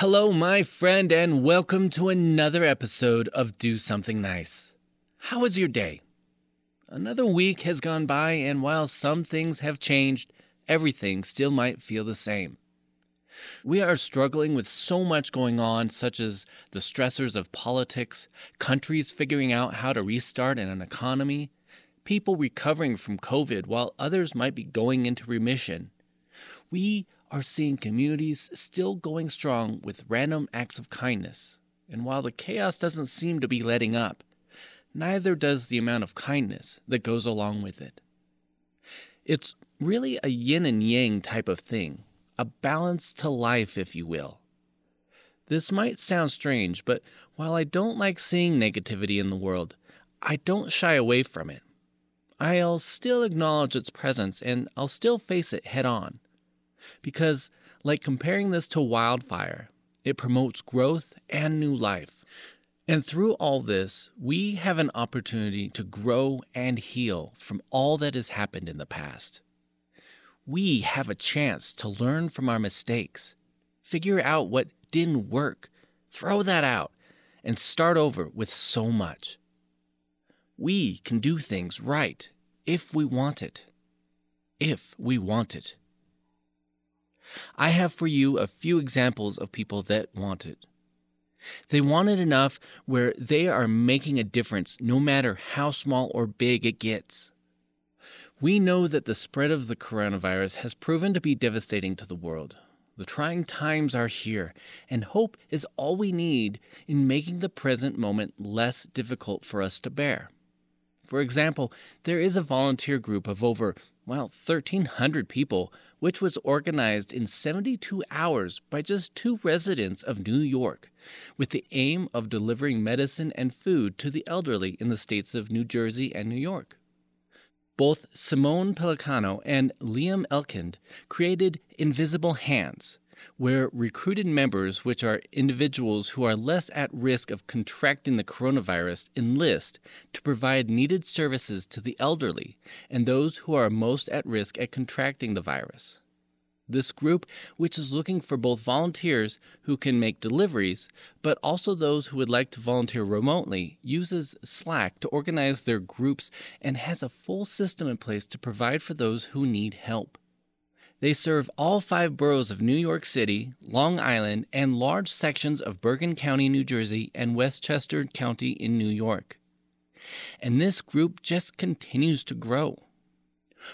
Hello, my friend, and welcome to another episode of Do Something Nice. How was your day? Another week has gone by, and while some things have changed, everything still might feel the same. We are struggling with so much going on, such as the stressors of politics, countries figuring out how to restart an economy, people recovering from COVID while others might be going into remission. We are seeing communities still going strong with random acts of kindness. And while the chaos doesn't seem to be letting up, neither does the amount of kindness that goes along with it. It's really a yin and yang type of thing, a balance to life, if you will. This might sound strange, but while I don't like seeing negativity in the world, I don't shy away from it. I'll still acknowledge its presence and I'll still face it head on. Because, like comparing this to wildfire, it promotes growth and new life. And through all this, we have an opportunity to grow and heal from all that has happened in the past. We have a chance to learn from our mistakes, figure out what didn't work, throw that out, and start over with so much. We can do things right if we want it. If we want it. I have for you a few examples of people that want it. They want it enough where they are making a difference no matter how small or big it gets. We know that the spread of the coronavirus has proven to be devastating to the world. The trying times are here, and hope is all we need in making the present moment less difficult for us to bear. For example, there is a volunteer group of over, well, 1,300 people, which was organized in 72 hours by just two residents of New York, with the aim of delivering medicine and food to the elderly in the states of New Jersey and New York. Both Simone Policano and Liam Elkind created Invisible Hands, where recruited members, which are individuals who are less at risk of contracting the coronavirus, enlist to provide needed services to the elderly and those who are most at risk at contracting the virus. This group, which is looking for both volunteers who can make deliveries, but also those who would like to volunteer remotely, uses Slack to organize their groups and has a full system in place to provide for those who need help. They serve all five boroughs of New York City, Long Island, and large sections of Bergen County, New Jersey, and Westchester County in New York. And this group just continues to grow.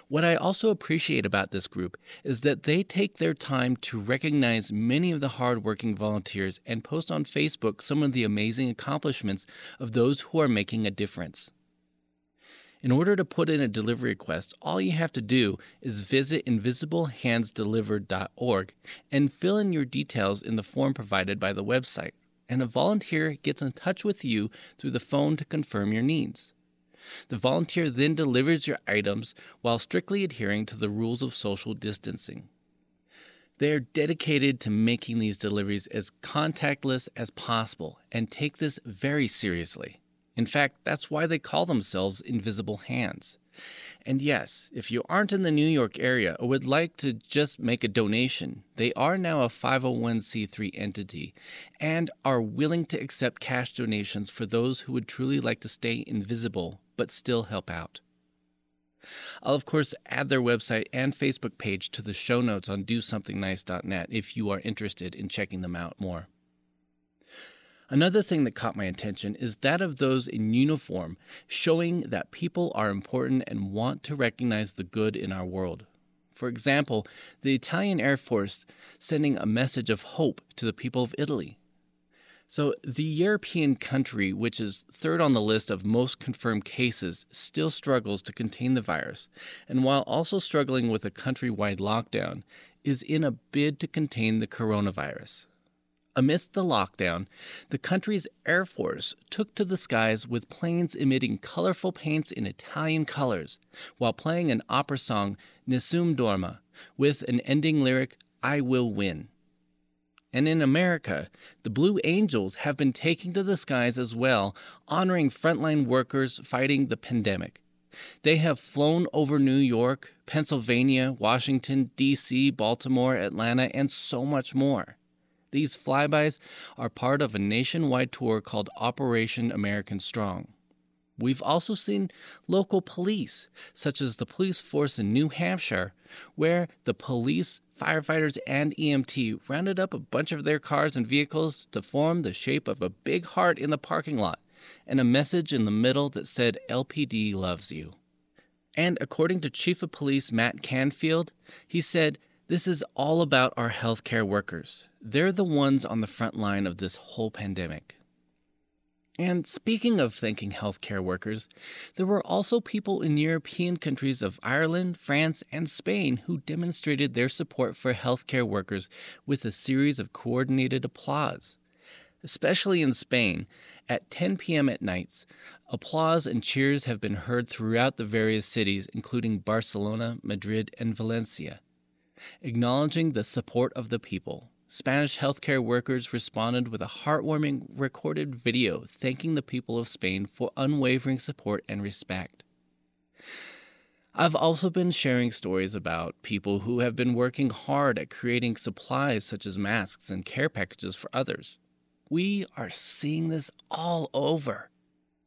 What I also appreciate about this group is that they take their time to recognize many of the hardworking volunteers and post on Facebook some of the amazing accomplishments of those who are making a difference. In order to put in a delivery request, all you have to do is visit invisiblehandsdelivered.org and fill in your details in the form provided by the website, and a volunteer gets in touch with you through the phone to confirm your needs. The volunteer then delivers your items while strictly adhering to the rules of social distancing. They are dedicated to making these deliveries as contactless as possible and take this very seriously. In fact, that's why they call themselves Invisible Hands. And yes, if you aren't in the New York area or would like to just make a donation, they are now a 501c3 entity and are willing to accept cash donations for those who would truly like to stay invisible but still help out. I'll, of course, add their website and Facebook page to the show notes on DoSomethingNice.net if you are interested in checking them out more. Another thing that caught my attention is that of those in uniform, showing that people are important and want to recognize the good in our world. For example, the Italian Air Force sending a message of hope to the people of Italy. So, the European country, which is third on the list of most confirmed cases, still struggles to contain the virus, and while also struggling with a countrywide lockdown, is in a bid to contain the coronavirus. Amidst the lockdown, the country's Air Force took to the skies with planes emitting colorful paints in Italian colors while playing an opera song, Nessun Dorma, with an ending lyric, I will win. And in America, the Blue Angels have been taking to the skies as well, honoring frontline workers fighting the pandemic. They have flown over New York, Pennsylvania, Washington, D.C., Baltimore, Atlanta, and so much more. These flybys are part of a nationwide tour called Operation American Strong. We've also seen local police, such as the police force in New Hampshire, where the police, firefighters, and EMT rounded up a bunch of their cars and vehicles to form the shape of a big heart in the parking lot and a message in the middle that said LPD loves you. And according to Chief of Police Matt Canfield, he said, This is all about our healthcare workers. They're the ones on the front line of this whole pandemic. And speaking of thanking healthcare workers, there were also people in European countries of Ireland, France, and Spain who demonstrated their support for healthcare workers with a series of coordinated applause. Especially in Spain, at 10 p.m. at nights, applause and cheers have been heard throughout the various cities, including Barcelona, Madrid, and Valencia, acknowledging the support of the people. Spanish healthcare workers responded with a heartwarming recorded video thanking the people of Spain for unwavering support and respect. I've also been sharing stories about people who have been working hard at creating supplies such as masks and care packages for others. We are seeing this all over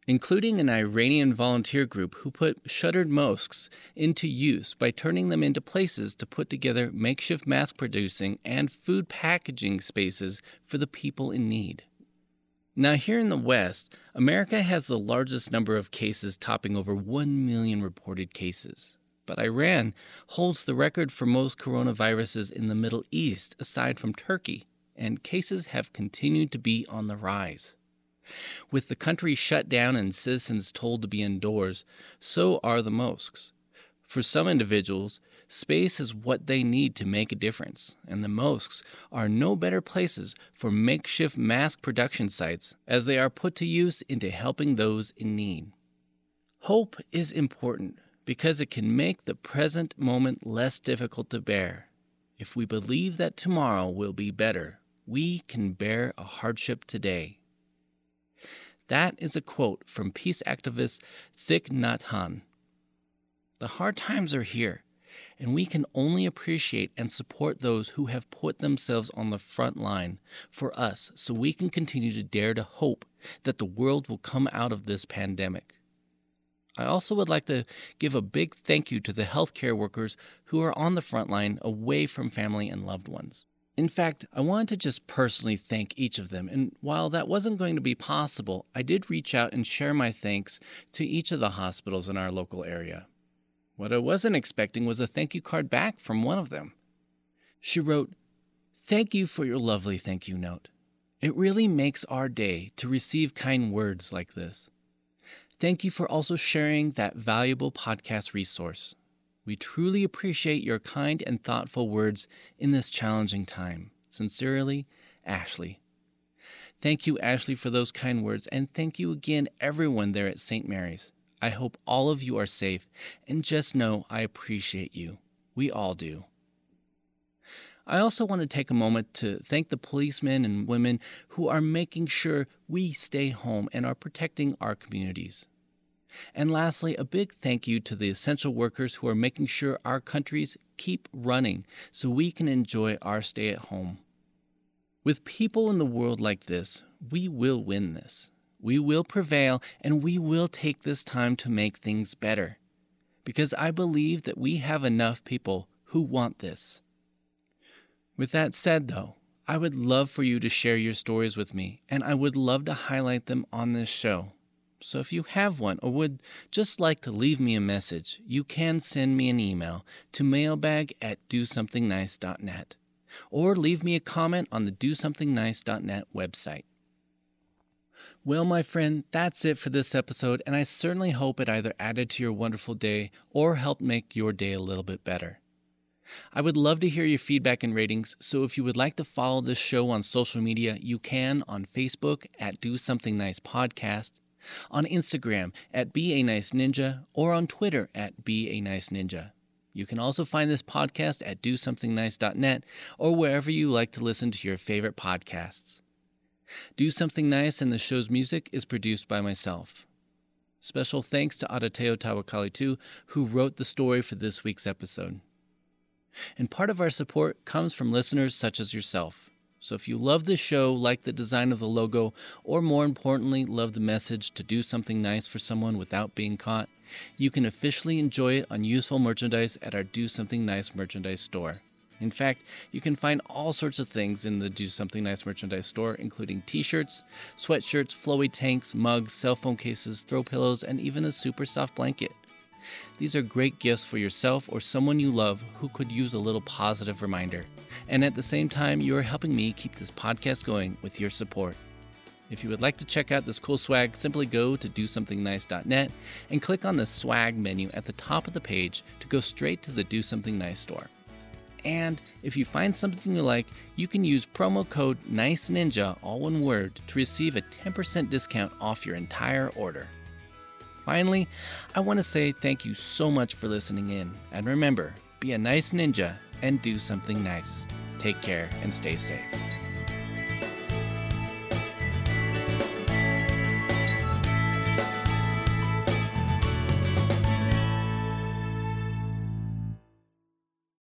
including an Iranian volunteer group who put shuttered mosques into use by turning them into places to put together makeshift mask producing and food packaging spaces for the people in need. Now, here in the West, America has the largest number of cases, topping over 1 million reported cases. But Iran holds the record for most coronaviruses in the Middle East, aside from Turkey, and cases have continued to be on the rise. With the country shut down and citizens told to be indoors, so are the mosques. For some individuals, space is what they need to make a difference, and the mosques are no better places for makeshift mask production sites as they are put to use into helping those in need. Hope is important because it can make the present moment less difficult to bear. If we believe that tomorrow will be better, we can bear a hardship today. That is a quote from peace activist Thich Nhat Hanh. The hard times are here, and we can only appreciate and support those who have put themselves on the front line for us so we can continue to dare to hope that the world will come out of this pandemic. I also would like to give a big thank you to the healthcare workers who are on the front line away from family and loved ones. In fact, I wanted to just personally thank each of them, and while that wasn't going to be possible, I did reach out and share my thanks to each of the hospitals in our local area. What I wasn't expecting was a thank you card back from one of them. She wrote, Thank you for your lovely thank you note. It really makes our day to receive kind words like this. Thank you for also sharing that valuable podcast resource. We truly appreciate your kind and thoughtful words in this challenging time. Sincerely, Ashley. Thank you, Ashley, for those kind words, and thank you again, everyone there at St. Mary's. I hope all of you are safe, and just know I appreciate you. We all do. I also want to take a moment to thank the policemen and women who are making sure we stay home and are protecting our communities. And lastly, a big thank you to the essential workers who are making sure our countries keep running so we can enjoy our stay at home. With people in the world like this, we will win this. We will prevail and we will take this time to make things better. Because I believe that we have enough people who want this. With that said, though, I would love for you to share your stories with me, and I would love to highlight them on this show. So if you have one or would just like to leave me a message, you can send me an email to mailbag at dosomethingnice.net or leave me a comment on the dosomethingnice.net website. Well, my friend, that's it for this episode, and I certainly hope it either added to your wonderful day or helped make your day a little bit better. I would love to hear your feedback and ratings, so if you would like to follow this show on social media, you can on Facebook at Do Something Nice Podcast, on Instagram at Be a Nice Ninja, or on Twitter at Be a Nice Ninja. You can also find this podcast at DoSomethingNice.net or wherever you like to listen to your favorite podcasts. Do Something Nice and the show's music is produced by myself. Special thanks to Adateo Tawakali too, who wrote the story for this week's episode. And part of our support comes from listeners such as yourself. So if you love this show, like the design of the logo, or more importantly, love the message to do something nice for someone without being caught, you can officially enjoy it on useful merchandise at our Do Something Nice merchandise store. In fact, you can find all sorts of things in the Do Something Nice merchandise store, including t shirts, sweatshirts, flowy tanks, mugs, cell phone cases, throw pillows, and even a super soft blanket. These are great gifts for yourself or someone you love who could use a little positive reminder. And at the same time, you are helping me keep this podcast going with your support. If you would like to check out this cool swag, simply go to dosomethingnice.net and click on the swag menu at the top of the page to go straight to the Do Something Nice store. And if you find something you like, you can use promo code NICE NINJA, all one word, to receive a 10% discount off your entire order. Finally, I want to say thank you so much for listening in. And remember, be a nice ninja and do something nice. Take care and stay safe.